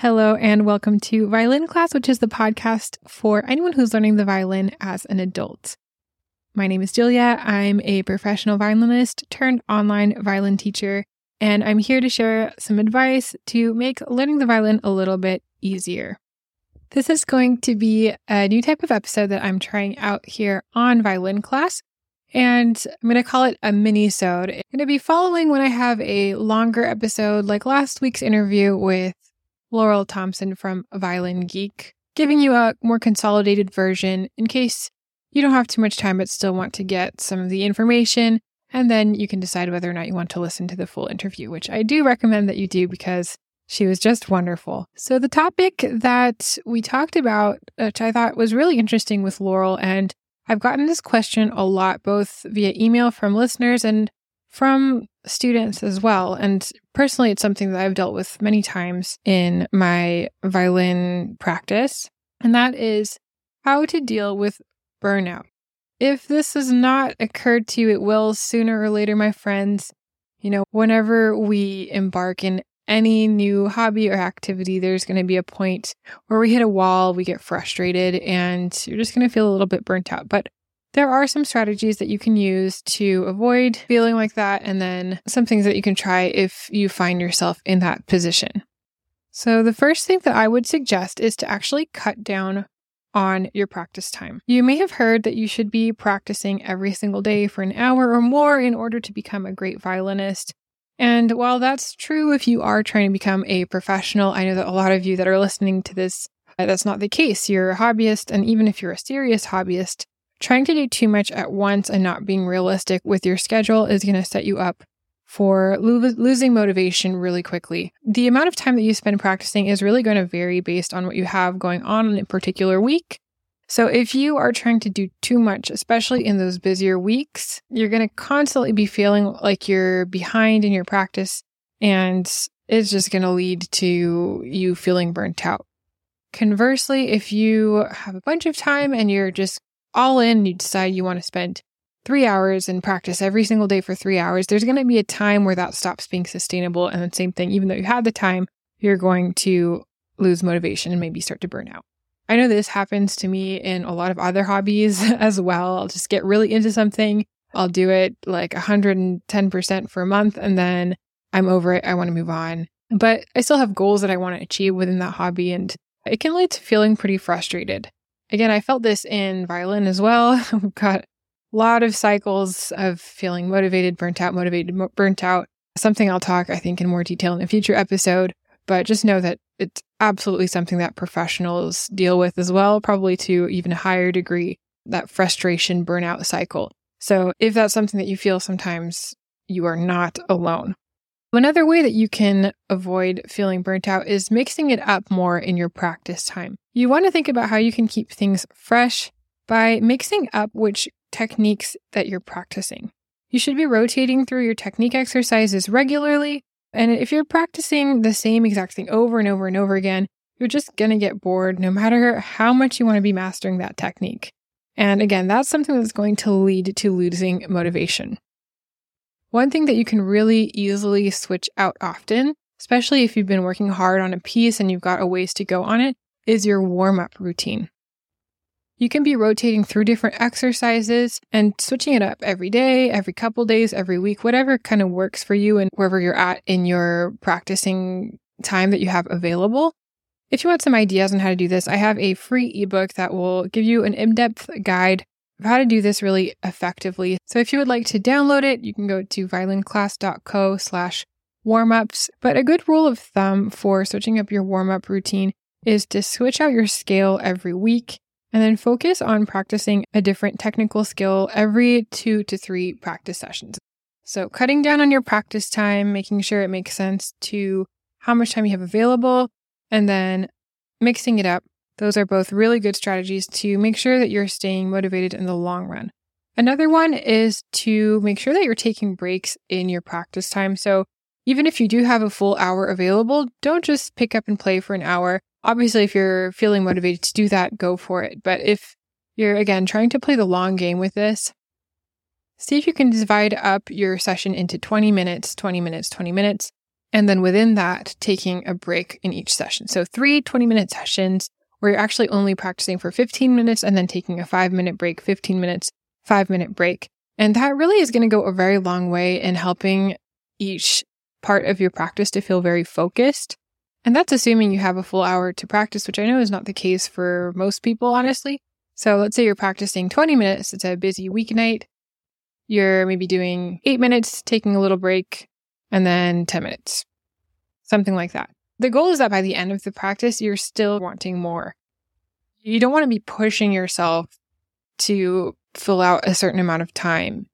Hello, and welcome to Violin Class, which is the podcast for anyone who's learning the violin as an adult. My name is Julia. I'm a professional violinist turned online violin teacher, and I'm here to share some advice to make learning the violin a little bit easier. This is going to be a new type of episode that I'm trying out here on Violin Class, and I'm going to call it a mini-sode. I'm going to be following when I have a longer episode, like last week's interview with Laurel Thompson from Violin Geek, giving you a more consolidated version in case you don't have too much time but still want to get some of the information. And then you can decide whether or not you want to listen to the full interview, which I do recommend that you do because she was just wonderful. So, the topic that we talked about, which I thought was really interesting with Laurel, and I've gotten this question a lot, both via email from listeners and from students as well. And personally, it's something that I've dealt with many times in my violin practice, and that is how to deal with burnout. If this has not occurred to you, it will sooner or later, my friends. You know, whenever we embark in any new hobby or activity, there's going to be a point where we hit a wall, we get frustrated, and you're just going to feel a little bit burnt out. But there are some strategies that you can use to avoid feeling like that, and then some things that you can try if you find yourself in that position. So, the first thing that I would suggest is to actually cut down on your practice time. You may have heard that you should be practicing every single day for an hour or more in order to become a great violinist. And while that's true if you are trying to become a professional, I know that a lot of you that are listening to this, uh, that's not the case. You're a hobbyist, and even if you're a serious hobbyist, Trying to do too much at once and not being realistic with your schedule is going to set you up for lo- losing motivation really quickly. The amount of time that you spend practicing is really going to vary based on what you have going on in a particular week. So if you are trying to do too much, especially in those busier weeks, you're going to constantly be feeling like you're behind in your practice and it's just going to lead to you feeling burnt out. Conversely, if you have a bunch of time and you're just all in, you decide you want to spend three hours and practice every single day for three hours, there's going to be a time where that stops being sustainable. And the same thing, even though you had the time, you're going to lose motivation and maybe start to burn out. I know this happens to me in a lot of other hobbies as well. I'll just get really into something. I'll do it like 110% for a month and then I'm over it. I want to move on. But I still have goals that I want to achieve within that hobby and it can lead to feeling pretty frustrated. Again, I felt this in violin as well. We've got a lot of cycles of feeling motivated, burnt out, motivated, burnt out. Something I'll talk, I think, in more detail in a future episode. But just know that it's absolutely something that professionals deal with as well, probably to even a higher degree, that frustration burnout cycle. So if that's something that you feel sometimes, you are not alone. Another way that you can avoid feeling burnt out is mixing it up more in your practice time. You want to think about how you can keep things fresh by mixing up which techniques that you're practicing. You should be rotating through your technique exercises regularly. And if you're practicing the same exact thing over and over and over again, you're just going to get bored no matter how much you want to be mastering that technique. And again, that's something that's going to lead to losing motivation. One thing that you can really easily switch out often, especially if you've been working hard on a piece and you've got a ways to go on it, is your warm up routine. You can be rotating through different exercises and switching it up every day, every couple days, every week, whatever kind of works for you and wherever you're at in your practicing time that you have available. If you want some ideas on how to do this, I have a free ebook that will give you an in depth guide of how to do this really effectively. So if you would like to download it, you can go to violinclass.co slash warmups. But a good rule of thumb for switching up your warm up routine is to switch out your scale every week and then focus on practicing a different technical skill every two to three practice sessions. So cutting down on your practice time, making sure it makes sense to how much time you have available, and then mixing it up those are both really good strategies to make sure that you're staying motivated in the long run. Another one is to make sure that you're taking breaks in your practice time. So even if you do have a full hour available, don't just pick up and play for an hour. Obviously, if you're feeling motivated to do that, go for it. But if you're, again, trying to play the long game with this, see if you can divide up your session into 20 minutes, 20 minutes, 20 minutes. And then within that, taking a break in each session. So three 20 minute sessions where you're actually only practicing for 15 minutes and then taking a five minute break, 15 minutes, five minute break. And that really is going to go a very long way in helping each part of your practice to feel very focused. And that's assuming you have a full hour to practice, which I know is not the case for most people, honestly. So let's say you're practicing 20 minutes. It's a busy weeknight. You're maybe doing eight minutes, taking a little break, and then 10 minutes, something like that. The goal is that by the end of the practice, you're still wanting more. You don't want to be pushing yourself to fill out a certain amount of time.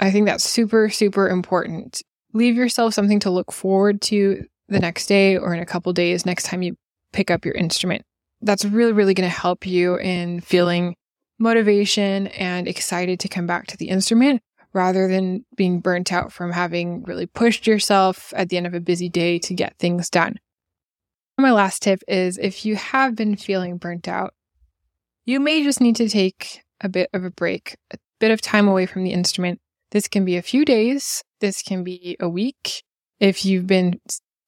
I think that's super, super important. Leave yourself something to look forward to the next day or in a couple days next time you pick up your instrument. That's really, really going to help you in feeling motivation and excited to come back to the instrument rather than being burnt out from having really pushed yourself at the end of a busy day to get things done. My last tip is if you have been feeling burnt out, you may just need to take a bit of a break, a bit of time away from the instrument. This can be a few days, this can be a week. If you've been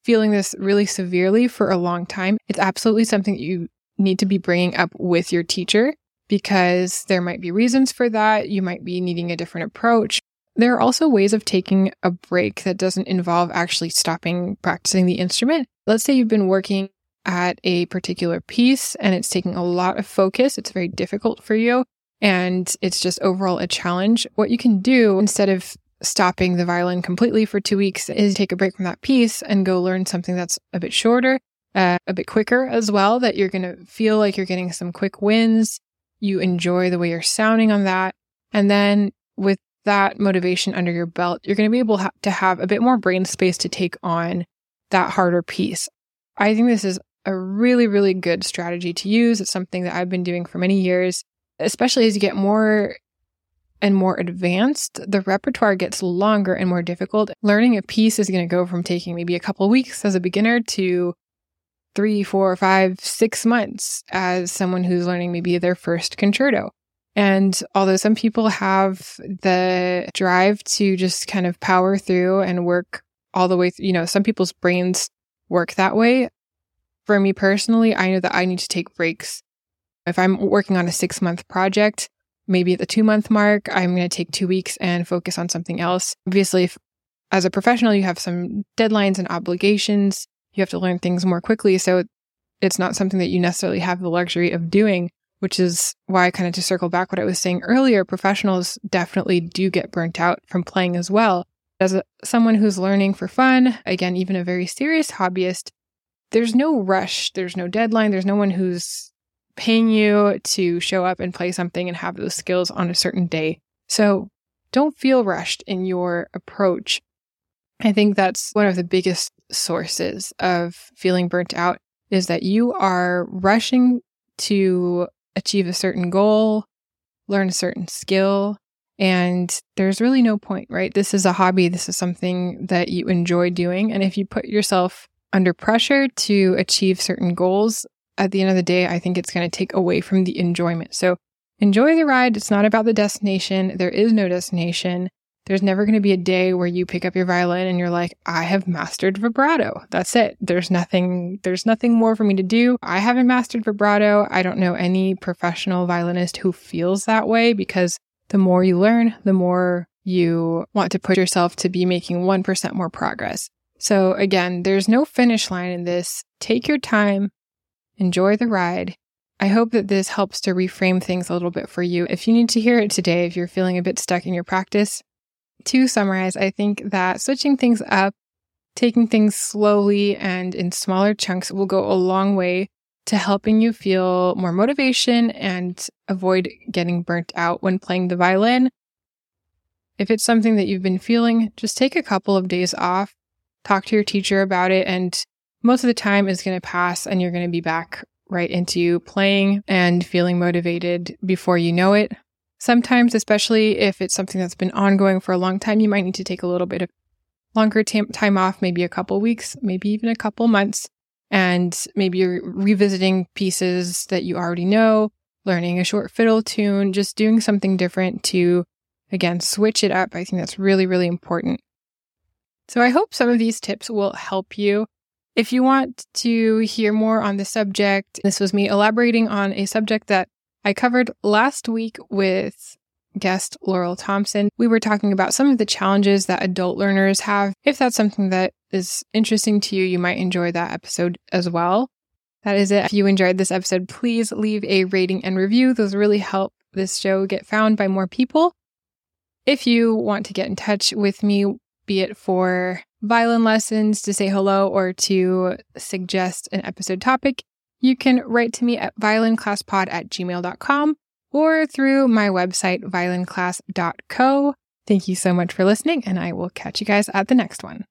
feeling this really severely for a long time, it's absolutely something you need to be bringing up with your teacher because there might be reasons for that. You might be needing a different approach. There are also ways of taking a break that doesn't involve actually stopping practicing the instrument. Let's say you've been working at a particular piece and it's taking a lot of focus. It's very difficult for you and it's just overall a challenge. What you can do instead of stopping the violin completely for two weeks is take a break from that piece and go learn something that's a bit shorter, uh, a bit quicker as well, that you're going to feel like you're getting some quick wins you enjoy the way you're sounding on that. And then with that motivation under your belt, you're going to be able to have a bit more brain space to take on that harder piece. I think this is a really, really good strategy to use. It's something that I've been doing for many years, especially as you get more and more advanced, the repertoire gets longer and more difficult. Learning a piece is going to go from taking maybe a couple weeks as a beginner to three, four, five, six months as someone who's learning maybe their first concerto. And although some people have the drive to just kind of power through and work all the way, th- you know, some people's brains work that way. For me personally, I know that I need to take breaks. If I'm working on a six month project, maybe at the two month mark, I'm going to take two weeks and focus on something else. Obviously, if, as a professional, you have some deadlines and obligations you have to learn things more quickly. So it's not something that you necessarily have the luxury of doing, which is why kind of to circle back what I was saying earlier, professionals definitely do get burnt out from playing as well. As a, someone who's learning for fun, again, even a very serious hobbyist, there's no rush, there's no deadline, there's no one who's paying you to show up and play something and have those skills on a certain day. So don't feel rushed in your approach. I think that's one of the biggest sources of feeling burnt out is that you are rushing to achieve a certain goal, learn a certain skill, and there's really no point, right? This is a hobby. This is something that you enjoy doing. And if you put yourself under pressure to achieve certain goals, at the end of the day, I think it's going to take away from the enjoyment. So enjoy the ride. It's not about the destination. There is no destination. There's never going to be a day where you pick up your violin and you're like, I have mastered vibrato. That's it. There's nothing, there's nothing more for me to do. I haven't mastered vibrato. I don't know any professional violinist who feels that way because the more you learn, the more you want to push yourself to be making 1% more progress. So again, there's no finish line in this. Take your time, enjoy the ride. I hope that this helps to reframe things a little bit for you. If you need to hear it today, if you're feeling a bit stuck in your practice, to summarize, I think that switching things up, taking things slowly and in smaller chunks will go a long way to helping you feel more motivation and avoid getting burnt out when playing the violin. If it's something that you've been feeling, just take a couple of days off, talk to your teacher about it, and most of the time is going to pass and you're going to be back right into playing and feeling motivated before you know it. Sometimes, especially if it's something that's been ongoing for a long time, you might need to take a little bit of longer time off, maybe a couple weeks, maybe even a couple months. And maybe you're revisiting pieces that you already know, learning a short fiddle tune, just doing something different to, again, switch it up. I think that's really, really important. So I hope some of these tips will help you. If you want to hear more on the subject, this was me elaborating on a subject that I covered last week with guest Laurel Thompson. We were talking about some of the challenges that adult learners have. If that's something that is interesting to you, you might enjoy that episode as well. That is it. If you enjoyed this episode, please leave a rating and review. Those really help this show get found by more people. If you want to get in touch with me, be it for violin lessons, to say hello, or to suggest an episode topic, you can write to me at violinclasspod at gmail.com or through my website, violinclass.co. Thank you so much for listening, and I will catch you guys at the next one.